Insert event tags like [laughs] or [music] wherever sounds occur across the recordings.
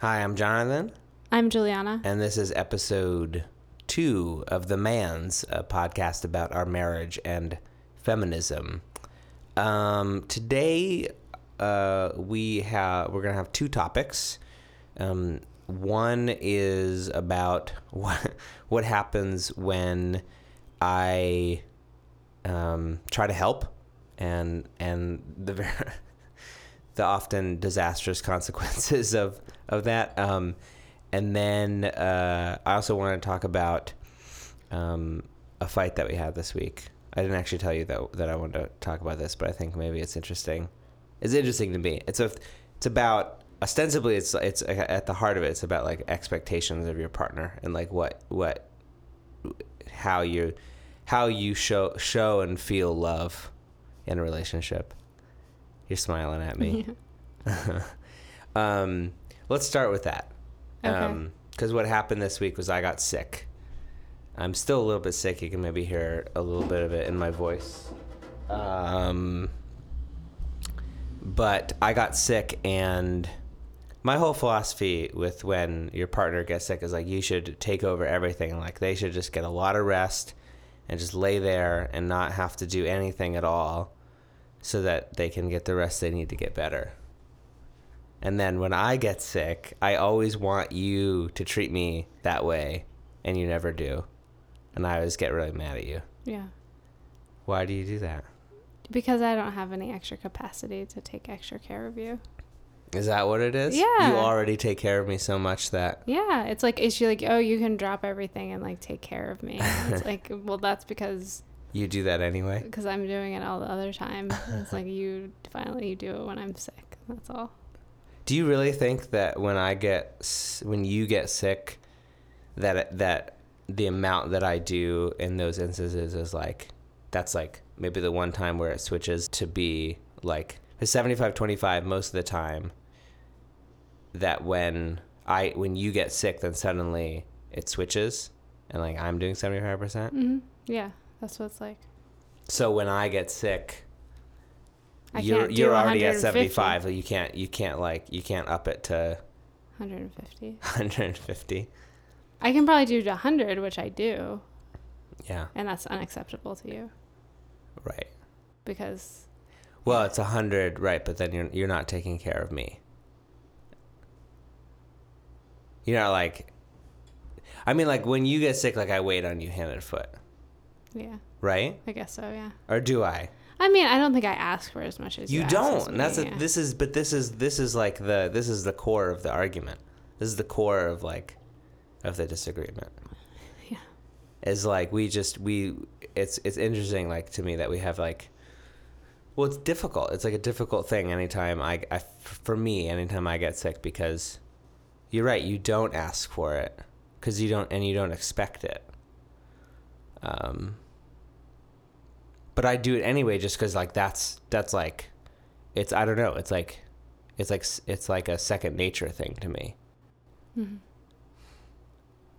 Hi, I'm Jonathan, I'm Juliana. and this is episode two of The Man's, a podcast about our marriage and feminism. Um, today, uh, we have we're gonna have two topics. Um, one is about what [laughs] what happens when I um, try to help, and and the [laughs] the often disastrous [laughs] consequences of of that. Um, and then uh, I also want to talk about um, a fight that we had this week. I didn't actually tell you that that I wanted to talk about this, but I think maybe it's interesting. It's interesting to me. It's a it's about ostensibly it's it's at the heart of it. It's about like expectations of your partner and like what what how you how you show show and feel love in a relationship. You're smiling at me. [laughs] um, let's start with that. Okay. Because what happened this week was I got sick. I'm still a little bit sick. You can maybe hear a little bit of it in my voice. Um, but I got sick, and my whole philosophy with when your partner gets sick is like you should take over everything. Like they should just get a lot of rest and just lay there and not have to do anything at all so that they can get the rest they need to get better. And then when I get sick, I always want you to treat me that way, and you never do. And I always get really mad at you. yeah. Why do you do that? Because I don't have any extra capacity to take extra care of you. Is that what it is? Yeah. You already take care of me so much that Yeah. It's like, is she like, oh, you can drop everything and like take care of me? [laughs] It's like, well, that's because you do that anyway. because I'm doing it all the other time. It's like [laughs] you finally you do it when I'm sick. That's all. Do you really think that when I get when you get sick that that the amount that I do in those instances is like that's like maybe the one time where it switches to be like a 75 25 most of the time that when I when you get sick then suddenly it switches and like I'm doing 75%. hmm Yeah. That's what it's like. So when I get sick I you're you're already at 150. 75 you can't you can't like you can't up it to 150. 150. [laughs] I can probably do to 100, which I do, Yeah, and that's unacceptable to you right. because Well, it's a hundred, right? But then you're you're not taking care of me. You're not like. I mean, like when you get sick, like I wait on you hand and foot, yeah, right? I guess so. Yeah. Or do I? I mean, I don't think I ask for as much as you, You don't. And that's me, a, yeah. this is, but this is this is like the this is the core of the argument. This is the core of like, of the disagreement. [sighs] Yeah. Is like we just we it's it's interesting like to me that we have like well it's difficult it's like a difficult thing anytime I, I for me anytime i get sick because you're right you don't ask for it because you don't and you don't expect it um but i do it anyway just because like that's that's like it's i don't know it's like it's like it's like a second nature thing to me Mhm.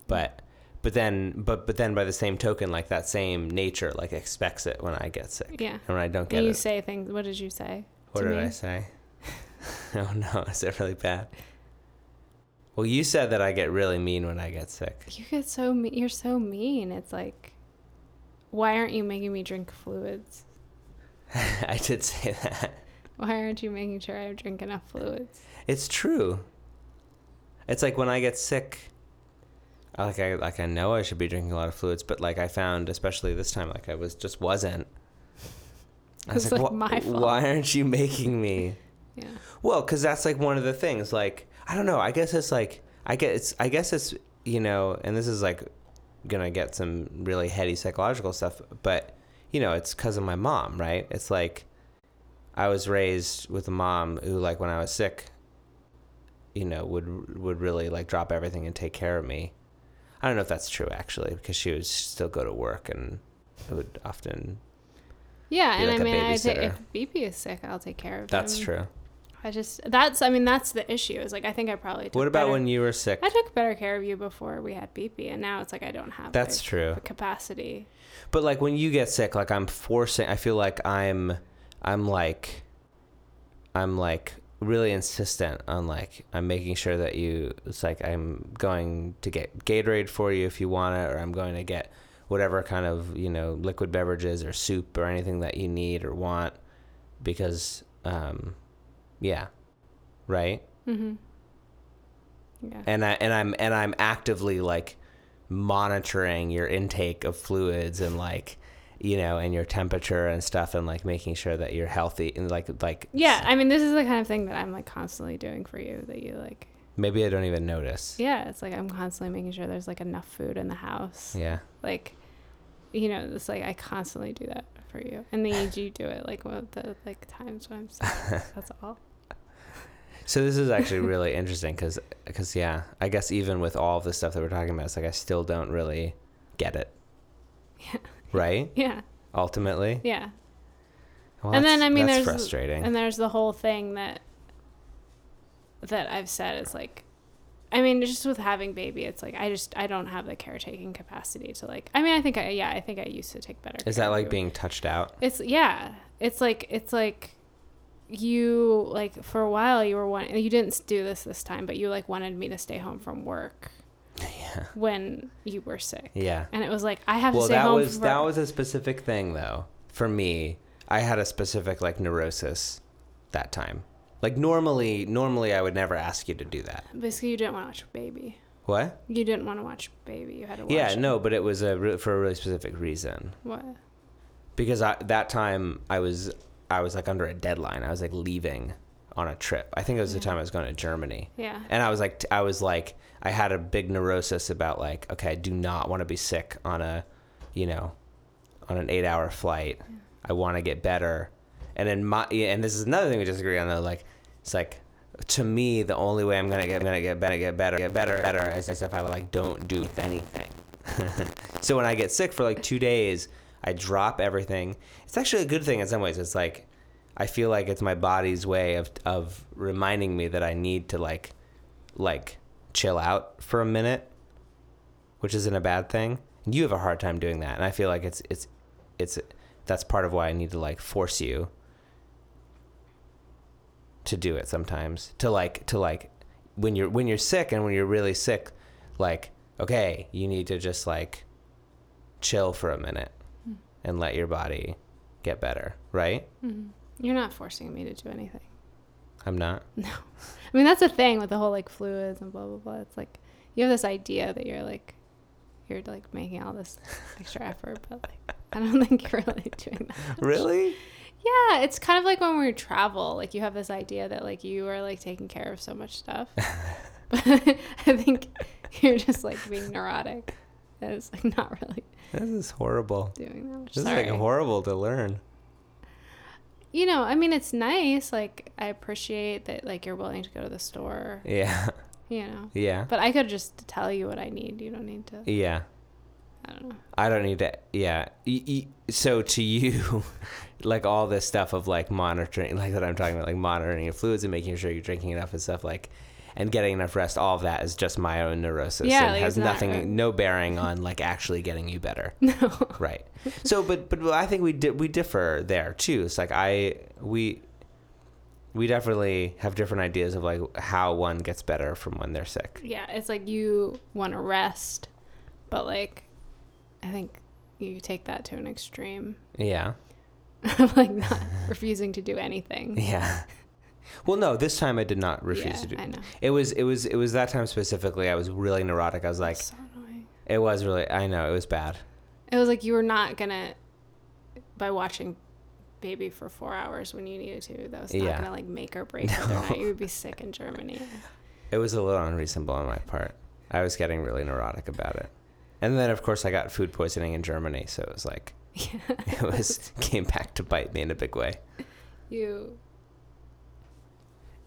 but but then but but then by the same token like that same nature like expects it when i get sick Yeah. and when i don't get you it say things. What did you say? what did me? i say [laughs] oh no is it really bad well you said that i get really mean when i get sick You get so mean. You're so mean. It's like, why aren't you making me drink fluids? [laughs] [laughs] i did say that Why aren't you making sure I drink enough fluids? it's true it's like when i get sick like i like i know i should be drinking a lot of fluids but like i found especially this time like i was just wasn't I was It's like, like my fault." why aren't you making me [laughs] Yeah. Well, because that's like one of the things. Like, I don't know. I guess it's like I guess it's I guess it's you know, and this is like gonna get some really heady psychological stuff, but you know, it's because of my mom, right? It's like I was raised with a mom who, like, when I was sick, you know, would would really like drop everything and take care of me. I don't know if that's true actually, because she would still go to work and would often. Yeah, and like I mean, I take, if BP is sick, I'll take care of That's him. true. I just that's I mean that's the issue. Is like I think I probably took What about better- when you were sick? I took better care of you before we had BP, and now it's like I don't have That's the, true. the capacity. But like when you get sick, like I'm forcing. I feel like I'm, I'm like, I'm like really insistent on like I'm making sure that you it's like I'm going to get Gatorade for you if you want it or I'm going to get whatever kind of, you know, liquid beverages or soup or anything that you need or want because um yeah. Right? Mm-hmm. Yeah. And I and I'm and I'm actively like monitoring your intake of fluids and like you know, and your temperature and stuff, and like making sure that you're healthy and like like yeah, I mean, this is the kind of thing that I'm like constantly doing for you that you like. maybe I don't even notice. Yeah, it's like I'm constantly making sure there's like enough food in the house. Yeah. Like, you know, it's like I constantly do that for you, and then you do it like the like times when I'm sick. [laughs] That's all. So this is actually really interesting because because yeah, I guess even with all of the stuff that we're talking about, it's like I still don't really get it. Yeah. [laughs] Right. Yeah, Ultimately. yeah. Well, and then I mean, there's frustrating. and there's the whole thing that that I've said is like, I mean, just with having baby, it's like I just I don't have the caretaking capacity to like. I mean, I think I yeah, I think I used to take better. Care. Is that like being touched out? It's yeah. It's like it's like you like for a while you were one you didn't do this this time, but you like wanted me to stay home from work [laughs] Yeah. when you were sick, Yeah. and it was like I have to Well, stay that home. was that was a specific thing though. For me, I had a specific like neurosis that time. Like normally, normally I would never ask you to do that. basically you didn't want to watch baby. What? You didn't want to watch baby. You had to watch. Yeah, it. no, but it was a for a really specific reason. What? because I, that time I was I was like under a deadline. I was like leaving on a trip. I think it was the time I was going to Germany, Yeah. and I was like I was like I had a big neurosis about like okay, I do not want to be sick on a, you know, on an eight-hour flight. Yeah. I want to get better, and then my and this is another thing we disagree on though. Like it's like to me the only way I'm gonna get I'm gonna get better get better get better better is if I like don't do anything. [laughs] so when I get sick for like two days, I drop everything. It's actually a good thing in some ways. It's like I feel like it's my body's way of of reminding me that I need to like like chill out for a minute, which isn't a bad thing. You have a hard time doing that, and I feel like it's it's it's that's part of why I need to like force you to do it sometimes. To like to like when you're when you're sick and when you're really sick, like okay, you need to just like chill for a minute. And let your body get better, right? Mhm. You're not forcing me to do anything. I'm not. [laughs] No. I mean, that's the thing with the whole like fluids and blah blah blah. It's like you have this idea that you're like you're like making all this extra effort, but like I don't [laughs] think you're really doing that. Really? Yeah, it's kind of like when we travel. Like you have this idea that like you are like taking care of so much stuff, [laughs] but I think you're just like being neurotic. It's like [laughs] not really This is horrible. doing that much. This Sorry. is like horrible to learn. you know, I mean, it's nice. Like I appreciate that like you're willing to go to the store. Yeah. [laughs] You know, Yeah. but I could just tell you what I need. You don't need to. Yeah. I don't know. I don't need to. Yeah. So to you, [laughs] like all this stuff of like monitoring, like that I'm talking about, like monitoring your fluids and making sure you're drinking enough and stuff like, and getting enough rest. All of that is just my own neurosis. Yeah, and like, has not- nothing, no bearing on like actually getting you better. [laughs] No. right so but but i think we di- we differ there too it's like i we we definitely have different ideas of like how one gets better from when they're sick Yeah, it's like you want to rest, but like, I think you take that to an extreme. yeah [laughs] like not [laughs] refusing to do anything. yeah well no this time i did not refuse yeah, to do I know. it was it was it was that time specifically i was really neurotic i was like so annoying. it was really i know it was bad It was like you were not gonna by watching baby for four hours when you needed to. That was not Yeah. gonna like make or break whether [laughs] or you would be sick in Germany. it was a little unreasonable on my part i was getting really neurotic about it and then of course i got food poisoning in germany so it was like [laughs] Yeah. it was [laughs] came back to bite me in a big way You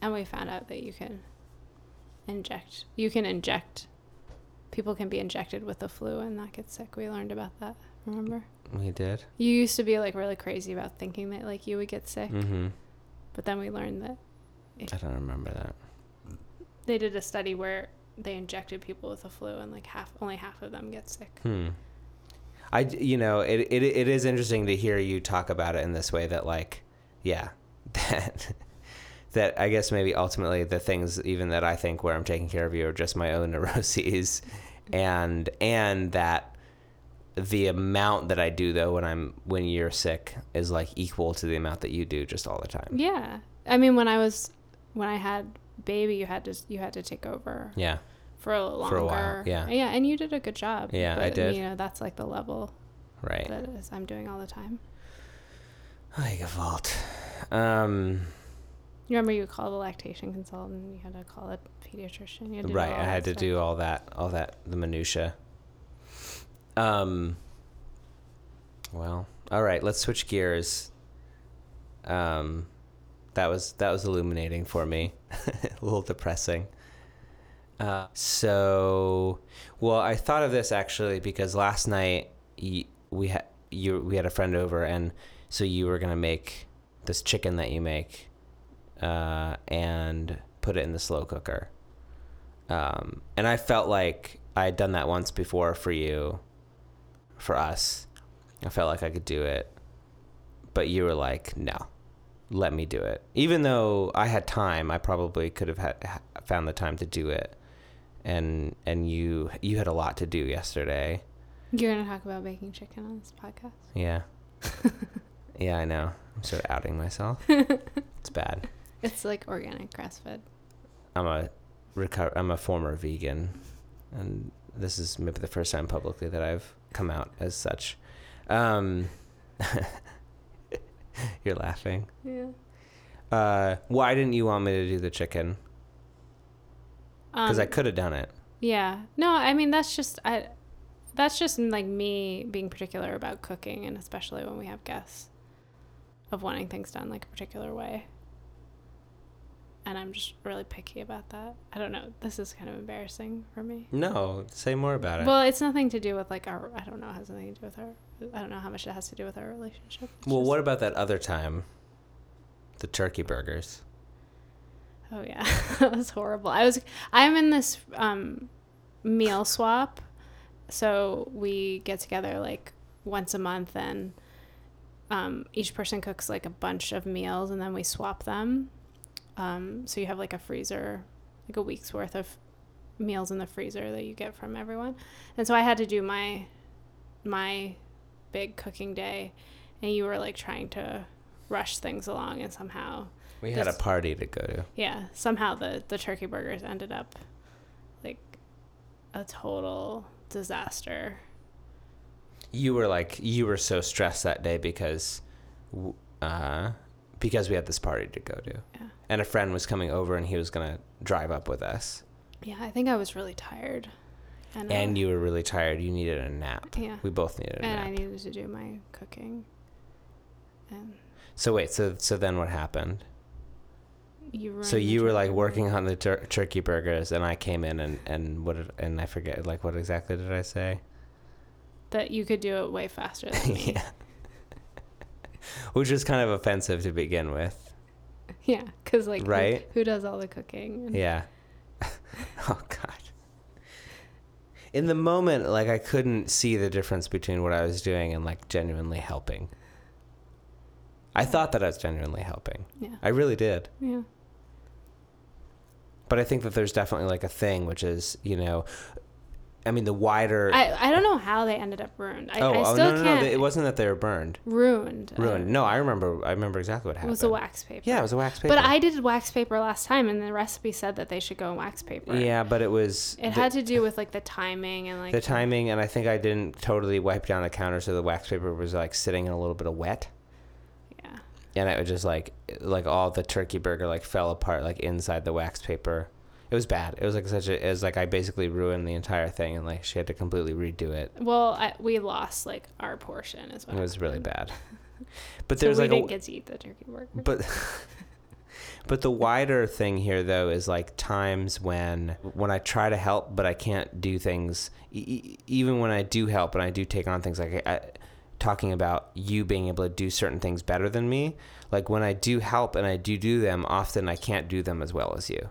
and we found out that you can inject you can inject people can be injected with the flu and not get sick. We learned about that. Remember? we did You used to be like really crazy about thinking that like you would get sick, mm-hmm but then we learned that I don't remember that. they did a study where they injected people with the flu and like half only half of them get sick. Hmm. I you know it, it it is interesting to hear you talk about it in this way that like yeah [laughs] that that I guess maybe ultimately the things even that I think where I'm taking care of you are just my own [laughs] neuroses, and and that the amount that I do though when I'm when you're sick is like equal to the amount that you do just all the time. Yeah. I mean, when I was when I had baby, you had to you had to take over Yeah. for a longer. For a while, yeah. Yeah, and you did a good job. Yeah, I but, did. You know, that's like the level Right. that is I'm doing all the time. Ay, fault. Um, You remember you called the lactation consultant, you had to call a pediatrician. You had to right. I had to stuff. do all that, all that, the minutia. Um. Well, all right. Let's switch gears. Um, that was that was illuminating for me. [laughs] a little depressing. Uh, so, well, I thought of this actually because last night y- we had you we had a friend over, and so you were gonna make this chicken that you make, uh, and put it in the slow cooker. Um, and I felt like I had done that once before for you, for us. I felt like I could do it, but you were like, no, let me do it. Even though I had time, I probably could have had, found the time to do it. And and you you had a lot to do yesterday. You're gonna talk about baking chicken on this podcast. Yeah. [laughs] yeah, I know. I'm sort of outing myself. [laughs] it's bad. It's like organic grass fed. I'm a reco- I'm a former vegan, and this is maybe the first time publicly that I've come out as such. Um, [laughs] you're laughing. Yeah. Uh, why didn't you want me to do the chicken? Because I Um, could have done it. Yeah. No, I mean that's just I that's just like me being particular about cooking and especially when we have guests of wanting things done like a particular way. And I'm just really picky about that. I don't know. This is kind of embarrassing for me. No, say more about it. Well, it's nothing to do with like our I don't know, it has nothing to do with our I don't know how much it has to do with our relationship. It's well, just- what about that other time? The turkey burgers. Oh yeah, [laughs] that was horrible. I was I'm in this um, meal swap, so we get together like once a month and um, each person cooks like a bunch of meals and then we swap them. Um, so you have like a freezer, like a week's worth of meals in the freezer that you get from everyone. And so I had to do my my big cooking day, and you were like trying to rush things along and somehow We had a party to go to. yeah somehow the the turkey burgers ended up like a total disaster You were like you were so stressed that day because, uh, because we had this party to go to, yeah and a friend was coming over and he was gonna drive up with us. yeah i think i was really tired and, uh, And you were really tired. You needed a nap. yeah We both needed a and nap. i needed to do my cooking and so wait, so so then what happened? you So you were like working on the tur- turkey burgers, and I came in and and what did, and I forget like what exactly did I say? that you could do it way faster than [laughs] me yeah. [laughs] Which is kind of offensive to begin with. yeah because like who- Right? who, does all the cooking And- Yeah. [laughs] oh God. In the moment, like I couldn't see the difference between what I was doing and like genuinely helping. I thought that I was genuinely helping. yeah I really did. yeah But I think that there's definitely like a thing which is, you know, I mean the wider I, I don't know how they ended up ruined. I, Oh, I oh still no, no, can't. no! It wasn't that they were burned, ruined. uh, ruined. No, I remember. I remember exactly what happened. It was a wax paper. Yeah, it was a wax paper. But I did wax paper last time, and the recipe said that they should go in wax paper. Yeah, but it was It the, had to do with like the timing and like the timing, and I think I didn't totally wipe down the counter, so the wax paper was like sitting in a little bit of wet, Yeah. and it was just like like all the turkey burger like fell apart like inside the wax paper. It was bad. It was like such a. It was like I basically ruined the entire thing, and like she had to completely redo it. Well, I, we lost like our portion as well. It was really bad. [laughs] But so there's we like didn't a, get to eat the turkey burger. but [laughs] but the wider thing here though is like times when when i try to help but i can't do things e- e- even when i do help and i do take on things like I, talking about you being able to do certain things better than me like when i do help and i do do them often i can't do them as well as you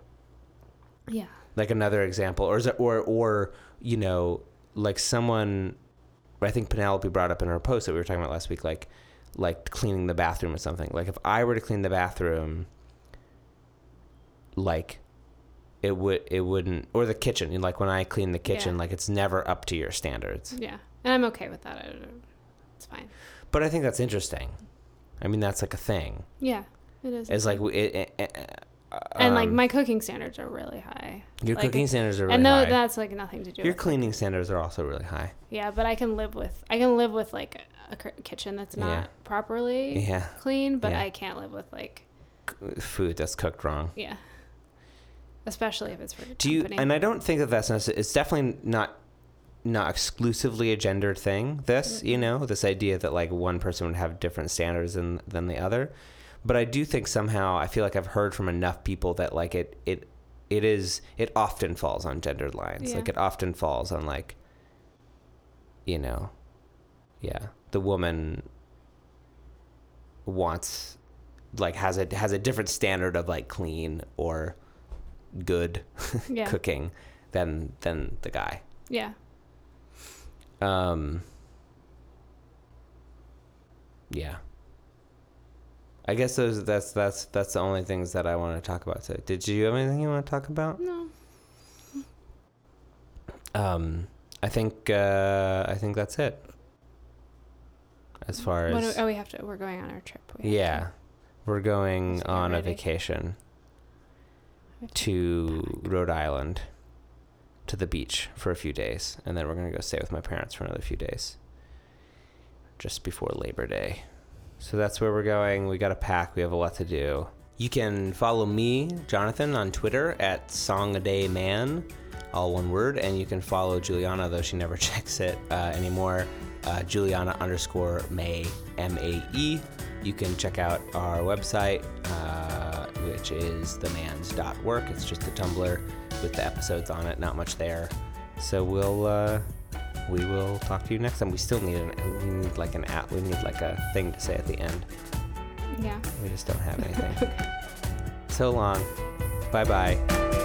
yeah. like another example or is it or or you know like someone i think penelope brought up in her post that we were talking about last week like like cleaning the bathroom or something like if i were to clean the bathroom like it would it wouldn't or the kitchen like when I clean the kitchen Yeah. like it's never up to your standards. Yeah, and I'm okay with that. It's fine. But I think that's interesting. I mean that's like a thing. Yeah, it is. It's like it, it, it, and like um, my cooking standards are really high. your like, cooking standards are really high. and no, high. that's like nothing to do. Your cleaning standards are also really high. Yeah, but I can live with I can live with like a kitchen that's not Yeah. properly Yeah, clean, but Yeah. I can't live with like food that's cooked wrong. yeah, especially if it's for Do you? And I don't think that that's necessary. It's definitely not not exclusively a gendered thing. This, you know, this idea that like one person would have different standards than than the other. But I do think somehow I feel like I've heard from enough people that like it it it is it often falls on gendered lines. Yeah. Like it often falls on like you know, yeah, the woman wants like has a has a different standard of like clean or good [laughs] yeah, cooking than than the guy. yeah, Um Yeah. I guess those that's that's that's the only things that I want to talk about today. Did you have anything you want to talk about? no, Um I think uh I think that's it. As far What as oh, we have to. We're going on our trip. We have yeah. We're going Let's get on a ready. vacation have to Rhode Island to the beach for a few days and then we're going to go stay with my parents for another few days just before Labor Day. So that's where we're going. We got to pack. We have a lot to do. You can follow me, Jonathan, on Twitter at Song a Day Man, all one word, and you can follow Juliana, though she never [laughs] checks it uh, anymore. Uh, Juliana underscore Mae M A E. You can check out our website, uh, which is themans.work. It's just a Tumblr with the episodes on it. Not much there. So we'll uh, we will talk to you next time. We still need an we need like an app. We need like a thing to say at the end. Yeah. We just don't have anything. [laughs] so long. Bye bye.